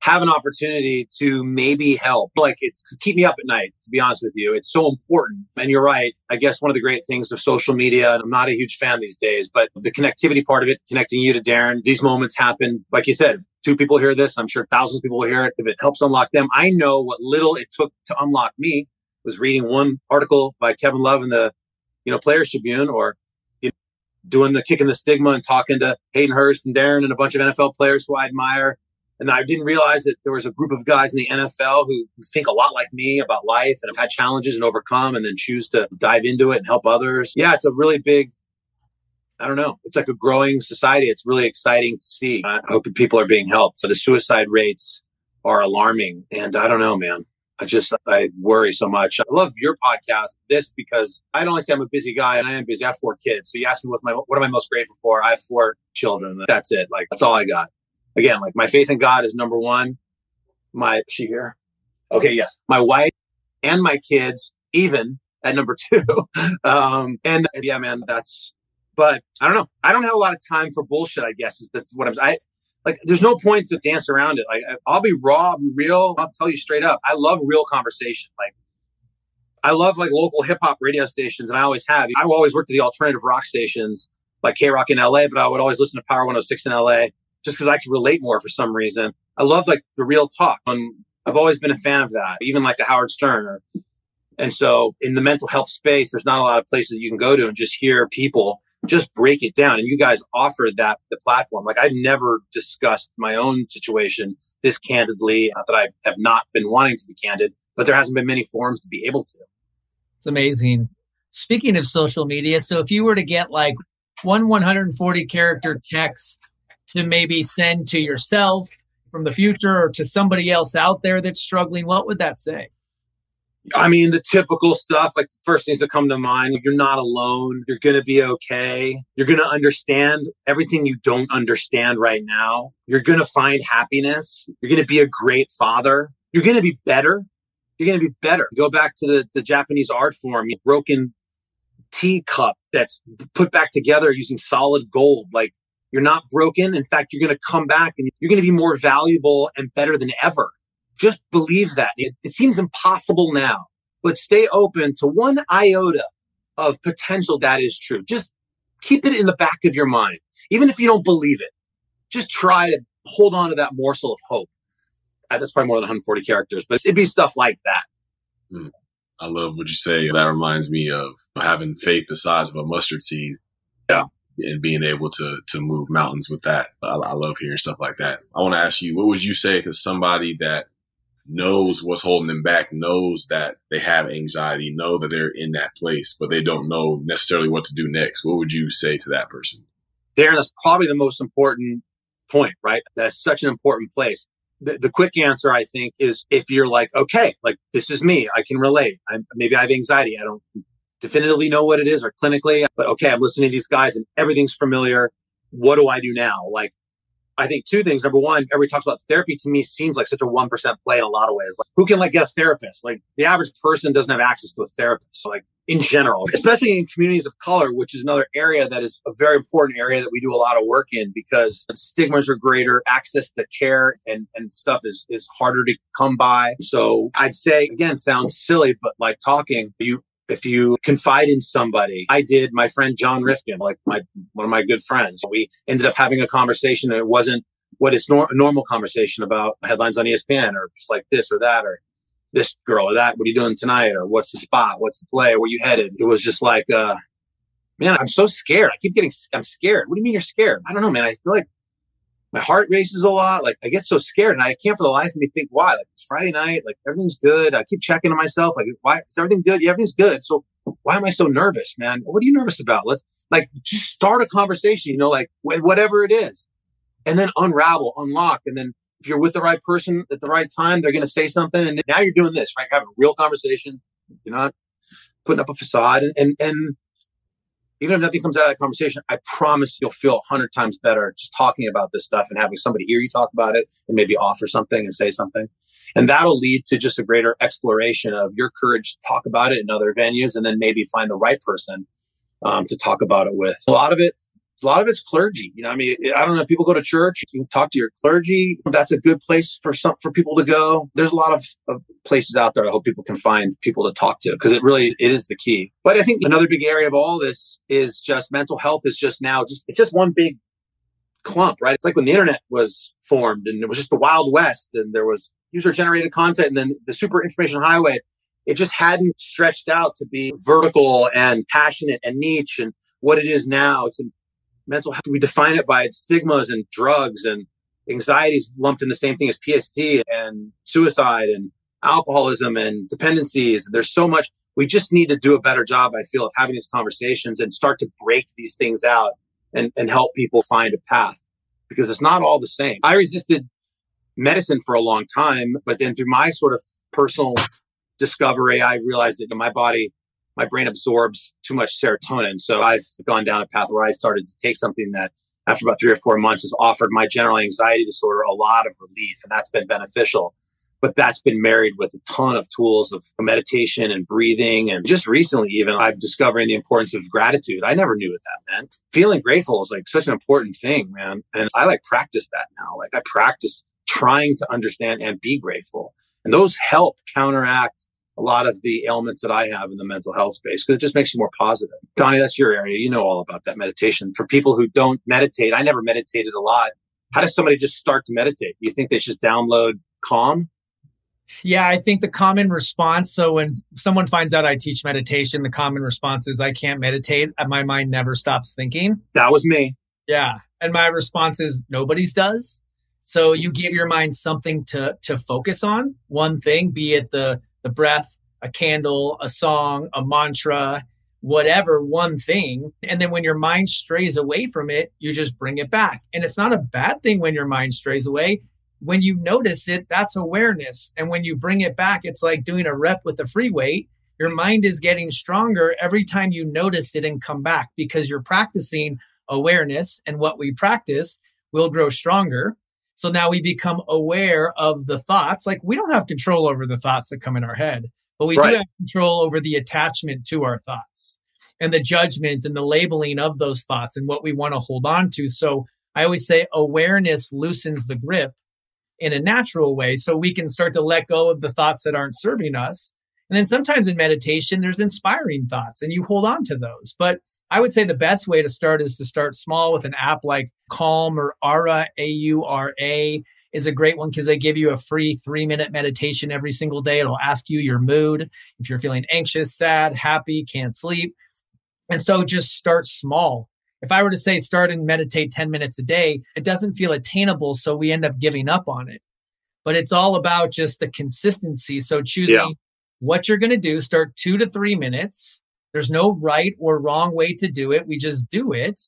have an opportunity to maybe help. Like it's keep me up at night, to be honest with you. It's so important. And you're right. I guess one of the great things of social media, and I'm not a huge fan these days, but the connectivity part of it, connecting you to Darren, these moments happen. Like you said, two people hear this. I'm sure thousands of people will hear it. If it helps unlock them, I know what little it took to unlock me was reading one article by Kevin Love in the, you know, Players Tribune or you know, doing the kicking the stigma and talking to Hayden Hurst and Darren and a bunch of NFL players who I admire and I didn't realize that there was a group of guys in the NFL who, think a lot like me about life and have had challenges and overcome and then choose to dive into it and help others. Yeah, it's a really big, I don't know, it's like a growing society. It's really exciting to see. I hope people are being helped. So the suicide rates are alarming. And I don't know, man. I just I worry so much. I love your podcast, this because I don't like say I'm a busy guy and I am busy. I have four kids. So you ask me what my what am I most grateful for? I have four children. That's it. Like that's all I got again, like my faith in God is number one. My she here? Okay, yes. My wife and my kids, even at number [laughs] two. um, and yeah, man, that's but I don't know. I don't have a lot of time for bullshit, I guess, is that's what I'm I like there's no point to dance around it. Like I'll be raw, I'll be real. I'll tell you straight up. I love real conversation. Like I love like local hip hop radio stations, and I always have. I always worked at the alternative rock stations like KROQ in LA, but I would always listen to Power 106 in LA just because I could relate more for some reason. I love like the real talk. And I've always been a fan of that, even like a Howard Stern. Or, and so in the mental health space, there's not a lot of places you can go to and just hear people just break it down. And you guys offered that the platform. Like I've never discussed my own situation this candidly. That I have not been wanting to be candid, but there hasn't been many forums to be able to. It's amazing. Speaking of social media, so if you were to get like one 140 character text to maybe send to yourself from the future or to somebody else out there that's struggling, what would that say? I mean, the typical stuff, like the first things that come to mind, you're not alone. You're going to be okay. You're going to understand everything you don't understand right now. You're going to find happiness. You're going to be a great father. You're going to be better. You're going to be better. Go back to the, the Japanese art form, broken teacup that's put back together using solid gold. Like you're not broken. In fact, you're going to come back and you're going to be more valuable and better than ever. Just believe that. It, it seems impossible now, but stay open to one iota of potential that is true. Just keep it in the back of your mind. Even if you don't believe it, just try to hold on to that morsel of hope. Uh, that's probably more than 140 characters, but it'd be stuff like that. Mm. I love what you say. That reminds me of having faith the size of a mustard seed. Yeah and being able to to move mountains with that. I, I love hearing stuff like that. I want to ask you, what would you say to somebody that knows what's holding them back, knows that they have anxiety, know that they're in that place, but they don't know necessarily what to do next? What would you say to that person? Darren, that's probably the most important point, right? That's such an important place. the, the quick answer, I think, is if you're like, okay, like this is me, I can relate. I'm, maybe I have anxiety. I don't definitively know what it is or clinically, but okay, I'm listening to these guys and everything's familiar. What do I do now? Like, I think two things. Number one, everybody talks about therapy to me seems like such a 1% play in a lot of ways. Like who can like get a therapist? Like the average person doesn't have access to a therapist. So like in general, especially in communities of color, which is another area that is a very important area that we do a lot of work in because stigmas are greater, access to care and, and stuff is, is harder to come by. So I'd say, again, sounds silly, but like talking, you if you confide in somebody, I did my friend John Rifkin, like my one of my good friends. We ended up having a conversation and it wasn't what is nor- normal conversation about headlines on ESPN or just like this or that or this girl or that. What are you doing tonight? Or what's the spot? What's the play? Where you headed? It was just like, uh, man, I'm so scared. I keep getting, I'm scared. What do you mean you're scared? I don't know, man. I feel like my heart races a lot. Like I get so scared and I can't for the life of me think why. Like it's Friday night, like everything's good. I keep checking on myself. Like, why is everything good? Yeah, everything's good. So why am I so nervous, man? What are you nervous about? Let's like just start a conversation, you know, like whatever it is, and then unravel, unlock. And then if you're with the right person at the right time, they're going to say something. And now you're doing this, right? Having a real conversation. You're not putting up a facade and, and, and even if nothing comes out of that conversation, I promise you'll feel a hundred times better just talking about this stuff and having somebody hear you talk about it and maybe offer something and say something. And that'll lead to just a greater exploration of your courage to talk about it in other venues and then maybe find the right person um, to talk about it with. A lot of it a lot of it's clergy. You know, I mean, I don't know. People go to church. You can talk to your clergy. That's a good place for some for people to go. There's a lot of, of places out there. I hope people can find people to talk to because it really it is the key. But I think another big area of all this is just mental health is just now just it's just one big clump, right? It's like when the internet was formed and it was just the wild west and there was user generated content and then the super information highway. It just hadn't stretched out to be vertical and passionate and niche and what it is now. It's mental health, we define it by stigmas and drugs and anxiety is lumped in the same thing as PST and suicide and alcoholism and dependencies. There's so much. We just need to do a better job, I feel, of having these conversations and start to break these things out and, and help people find a path because it's not all the same. I resisted medicine for a long time, but then through my sort of personal discovery, I realized that my body my brain absorbs too much serotonin. So I've gone down a path where I started to take something that after about three or four months has offered my general anxiety disorder a lot of relief. And that's been beneficial. But that's been married with a ton of tools of meditation and breathing. And just recently, even I'm discovering the importance of gratitude. I never knew what that meant. Feeling grateful is like such an important thing, man. And I like practice that now. Like I practice trying to understand and be grateful. And those help counteract a lot of the ailments that I have in the mental health space because it just makes you more positive. Donnie, that's your area. You know all about that meditation. For people who don't meditate, I never meditated a lot. How does somebody just start to meditate? Do you think they should download Calm? Yeah, I think the common response. So when someone finds out I teach meditation, the common response is I can't meditate. My mind never stops thinking. That was me. Yeah. And my response is nobody's does. So you give your mind something to to focus on, one thing, be it the the breath, a candle, a song, a mantra, whatever one thing. And then when your mind strays away from it, you just bring it back. And it's not a bad thing when your mind strays away. When you notice it, that's awareness. And when you bring it back, it's like doing a rep with a free weight. Your mind is getting stronger every time you notice it and come back because you're practicing awareness. And what we practice will grow stronger. So now we become aware of the thoughts. Like we don't have control over the thoughts that come in our head, but we right. do have control over the attachment to our thoughts and the judgment and the labeling of those thoughts and what we want to hold on to. So I always say awareness loosens the grip in a natural way so we can start to let go of the thoughts that aren't serving us. And then sometimes in meditation, there's inspiring thoughts and you hold on to those. But I would say the best way to start is to start small with an app like Calm or Aura, A U R A, is a great one because they give you a free three minute meditation every single day. It'll ask you your mood, if you're feeling anxious, sad, happy, can't sleep. And so just start small. If I were to say start and meditate 10 minutes a day, it doesn't feel attainable. So we end up giving up on it. But it's all about just the consistency. So choosing yeah. what you're going to do, start two to three minutes there's no right or wrong way to do it. We just do it.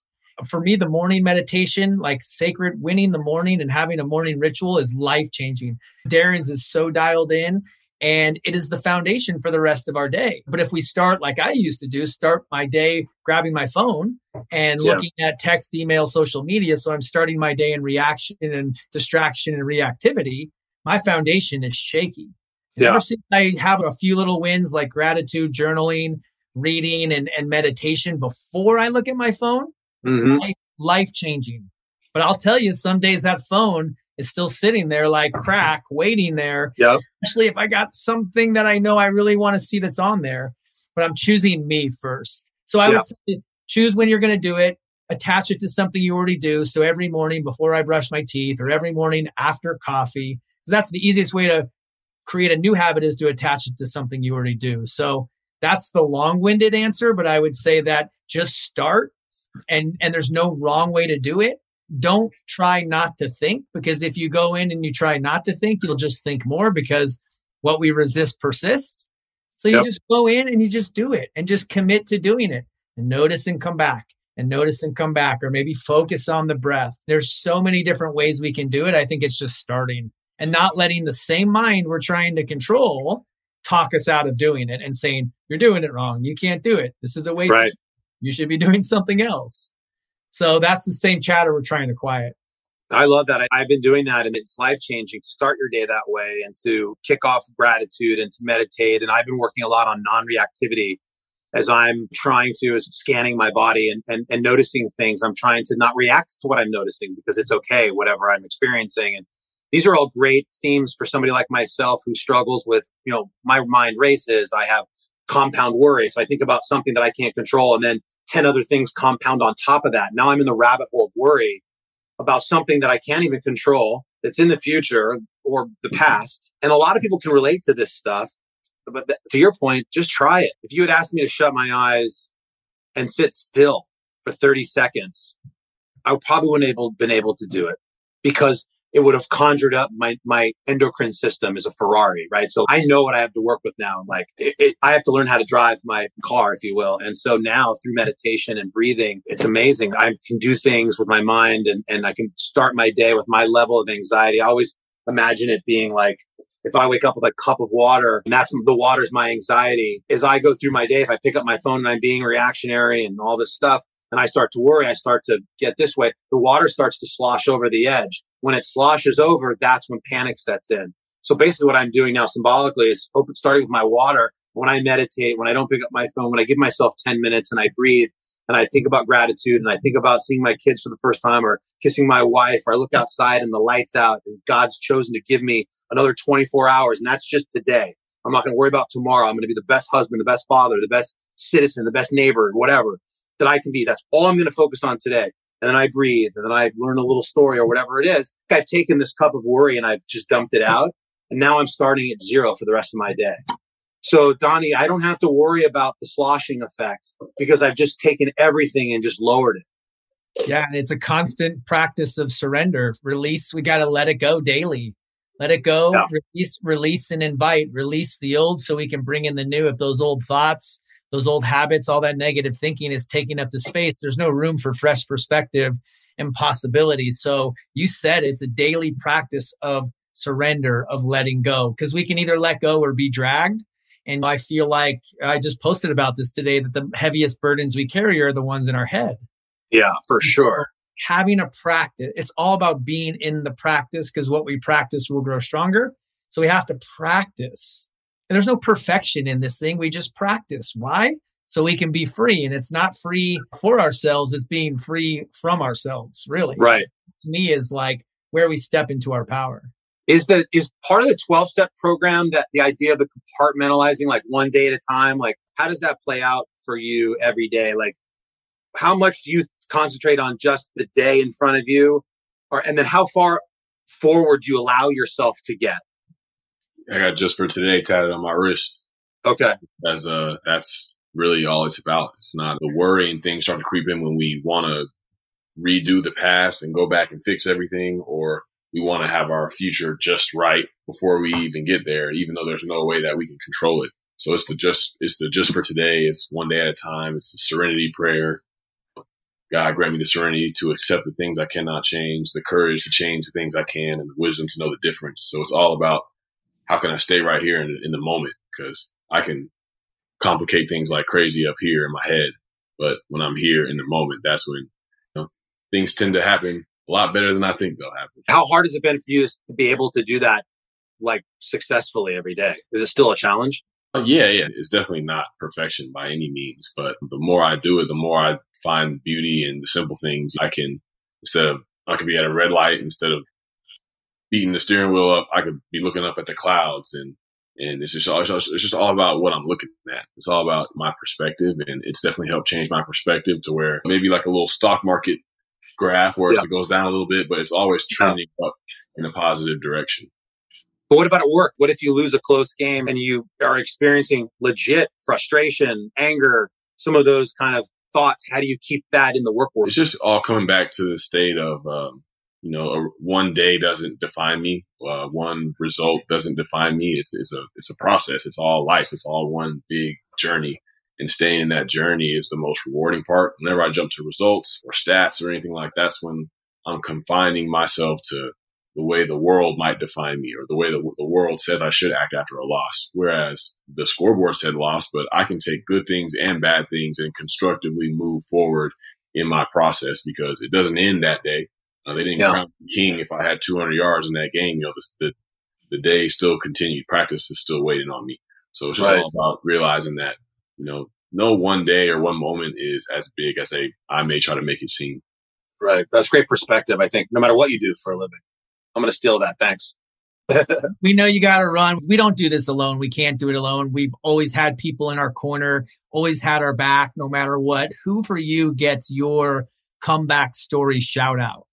for me, the morning meditation, like sacred winning the morning and having a morning ritual is life changing. Darren's is so dialed in and it is the foundation for the rest of our day. But if we start like I used to do, start my day grabbing my phone and yeah. looking at text, email, social media. So I'm starting my day in reaction and distraction and reactivity. My foundation is shaky. Yeah. Ever since I have a few little wins like gratitude, journaling, reading, and, and meditation before I look at my phone, mm-hmm. life changing. But I'll tell you, some days that phone is still sitting there like crack, waiting there. Yep. Especially if I got something that I know I really want to see that's on there. But I'm choosing me first. So I yep. would choose when you're going to do it, attach it to something you already do. So every morning before I brush my teeth or every morning after coffee, because that's the easiest way to create a new habit is to attach it to something you already do. So that's the long-winded answer, but I would say that just start and and there's no wrong way to do it don't try not to think because if you go in and you try not to think, you'll just think more because what we resist persists. So you yep. just go in and you just do it and just commit to doing it and notice and come back and notice and come back or maybe focus on the breath. There's so many different ways we can do it. I think it's just starting and not letting the same mind we're trying to control talk us out of doing it and saying, you're doing it wrong. You can't do it. This is a waste. Right. You should be doing something else. So that's the same chatter we're trying to quiet. I love that. I, have been doing that and it's life changing to start your day that way and to kick off gratitude and to meditate. And I've been working a lot on non reactivity as I'm trying to, as scanning my body and, and, and noticing things. I'm trying to not react to what I'm noticing because it's okay, whatever I'm experiencing. And these are all great themes for somebody like myself who struggles with, you know, my mind races. I have compound worry. So I think about something that I can't control and then 10 other things compound on top of that. Now I'm in the rabbit hole of worry about something that I can't even control that's in the future or the past. And a lot of people can relate to this stuff. But th- to your point, just try it. If you had asked me to shut my eyes and sit still for 30 seconds, I probably wouldn't have been able to do it because it would have conjured up my my endocrine system as a Ferrari, right? So I know what I have to work with now. Like it, it, I have to learn how to drive my car, if you will. And so now through meditation and breathing, it's amazing. I can do things with my mind and, and I can start my day with my level of anxiety. I always imagine it being like if I wake up with a cup of water and that's the water's my anxiety, as I go through my day, if I pick up my phone and I'm being reactionary and all this stuff, and I start to worry, I start to get this way, the water starts to slosh over the edge. When it sloshes over, that's when panic sets in. So basically what I'm doing now symbolically is open, starting with my water. When I meditate, when I don't pick up my phone, when I give myself 10 minutes and I breathe and I think about gratitude and I think about seeing my kids for the first time or kissing my wife or I look outside and the lights out and God's chosen to give me another 24 hours. And that's just today. I'm not going to worry about tomorrow. I'm going to be the best husband, the best father, the best citizen, the best neighbor, whatever that I can be. That's all I'm going to focus on today. And then I breathe and then I learn a little story or whatever it is. I've taken this cup of worry and I've just dumped it out. And now I'm starting at zero for the rest of my day. So, Donnie, I don't have to worry about the sloshing effect because I've just taken everything and just lowered it. Yeah, and it's a constant practice of surrender. Release, we got to let it go daily. Let it go, yeah. release, release and invite. Release the old so we can bring in the new. If those old thoughts those old habits, all that negative thinking is taking up the space. There's no room for fresh perspective and possibilities. So you said it's a daily practice of surrender, of letting go, because we can either let go or be dragged. And I feel like I just posted about this today that the heaviest burdens we carry are the ones in our head. Yeah, for sure. Having a practice, it's all about being in the practice because what we practice will grow stronger. So we have to practice and there's no perfection in this thing. We just practice. Why? So we can be free. And it's not free for ourselves, it's being free from ourselves, really. Right. To me, is like where we step into our power. Is that is part of the 12 step program that the idea of the compartmentalizing like one day at a time? Like, how does that play out for you every day? Like, how much do you concentrate on just the day in front of you? Or and then how far forward do you allow yourself to get? I got just for today tatted on my wrist. Okay. As uh that's really all it's about. It's not the worrying things start to creep in when we want to redo the past and go back and fix everything, or we want to have our future just right before we even get there, even though there's no way that we can control it. So it's the just it's the just for today. It's one day at a time. It's the serenity prayer. God grant me the serenity to accept the things I cannot change, the courage to change the things I can, and the wisdom to know the difference. So it's all about how can I stay right here in, in the moment because I can complicate things like crazy up here in my head, but when I'm here in the moment, that's when you know, things tend to happen a lot better than I think they'll happen. How hard has it been for you to be able to do that like successfully every day? Is it still a challenge? Uh, yeah, yeah, it's definitely not perfection by any means, but the more I do it, the more I find beauty in the simple things. I can instead of I could be at a red light instead of beating the steering wheel up, I could be looking up at the clouds and and it's just all, it's just all about what I'm looking at. It's all about my perspective, and it's definitely helped change my perspective to where maybe like a little stock market graph where yeah. it goes down a little bit, but it's always trending yeah. up in a positive direction. But what about at work? What if you lose a close game and you are experiencing legit frustration, anger, some of those kind of thoughts? How do you keep that in the work world? It's just all coming back to the state of um, you know, a, one day doesn't define me. Uh, one result doesn't define me. It's, it's a, it's a process. It's all life. It's all one big journey and staying in that journey is the most rewarding part. Whenever I jump to results or stats or anything like that, that's when I'm confining myself to the way the world might define me or the way the, the world says I should act after a loss. Whereas the scoreboard said loss, but I can take good things and bad things and constructively move forward in my process because it doesn't end that day. Uh, they didn't yeah. crown me king if I had 200 yards in that game. You know, the, the, the day still continued. Practice is still waiting on me. So it's just right. all about realizing that, you know, no one day or one moment is as big as a I may try to make it seem. Right. That's great perspective, I think, no matter what you do for a living. I'm going to steal that. Thanks. [laughs] we know you got to run. We don't do this alone. We can't do it alone. We've always had people in our corner, always had our back, no matter what. Who for you gets your comeback story shout out?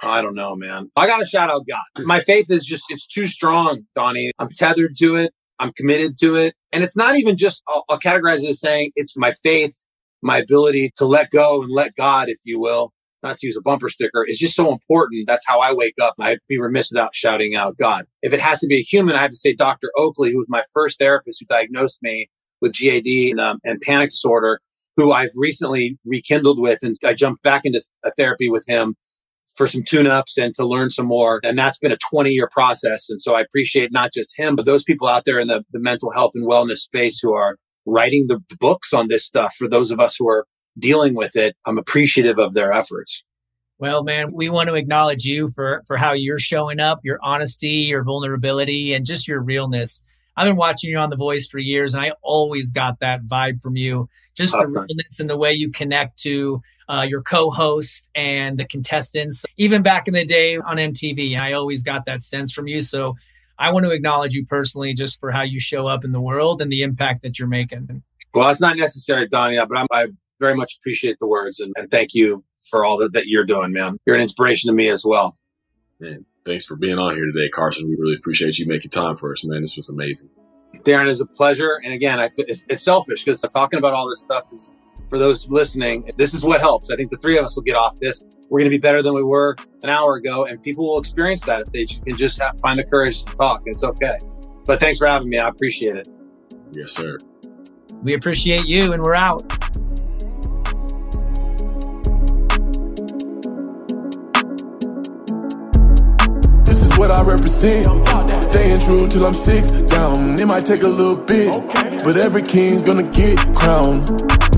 I don't know, man. I got to shout out God. My faith is just, it's too strong, Donnie. I'm tethered to it. I'm committed to it. And it's not even just, I'll, I'll categorize it as saying it's my faith, my ability to let go and let God, if you will, not to use a bumper sticker, is just so important. That's how I wake up. I'd be remiss without shouting out God. If it has to be a human, I have to say Dr. Oakley, who was my first therapist who diagnosed me with GAD and, um, and panic disorder, who I've recently rekindled with. And I jumped back into a therapy with him for some tune-ups and to learn some more. And that's been a 20 year process. And so I appreciate not just him, but those people out there in the, the mental health and wellness space who are writing the books on this stuff for those of us who are dealing with it. I'm appreciative of their efforts. Well, man, we want to acknowledge you for for how you're showing up, your honesty, your vulnerability, and just your realness. I've been watching you on The Voice for years, and I always got that vibe from you. Just awesome. the realness and the way you connect to uh, your co-host and the contestants. Even back in the day on MTV, I always got that sense from you. So I want to acknowledge you personally, just for how you show up in the world and the impact that you're making. Well, it's not necessary, Donnie, but I'm, i very much appreciate the words and, and thank you for all that, that you're doing, man. You're an inspiration to me as well. Man, thanks for being on here today, Carson. We really appreciate you making time for us, man. This was amazing. Darren, it's a pleasure. And again, I, it's, it's selfish because talking about all this stuff is for those listening. This is what helps. I think the three of us will get off this. We're going to be better than we were an hour ago, and people will experience that if they can just have, find the courage to talk. It's okay. But thanks for having me. I appreciate it. Yes, sir. We appreciate you, and we're out. What I represent. Staying true till I'm six down. It might take a little bit, but every king's gonna get crowned.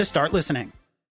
to start listening.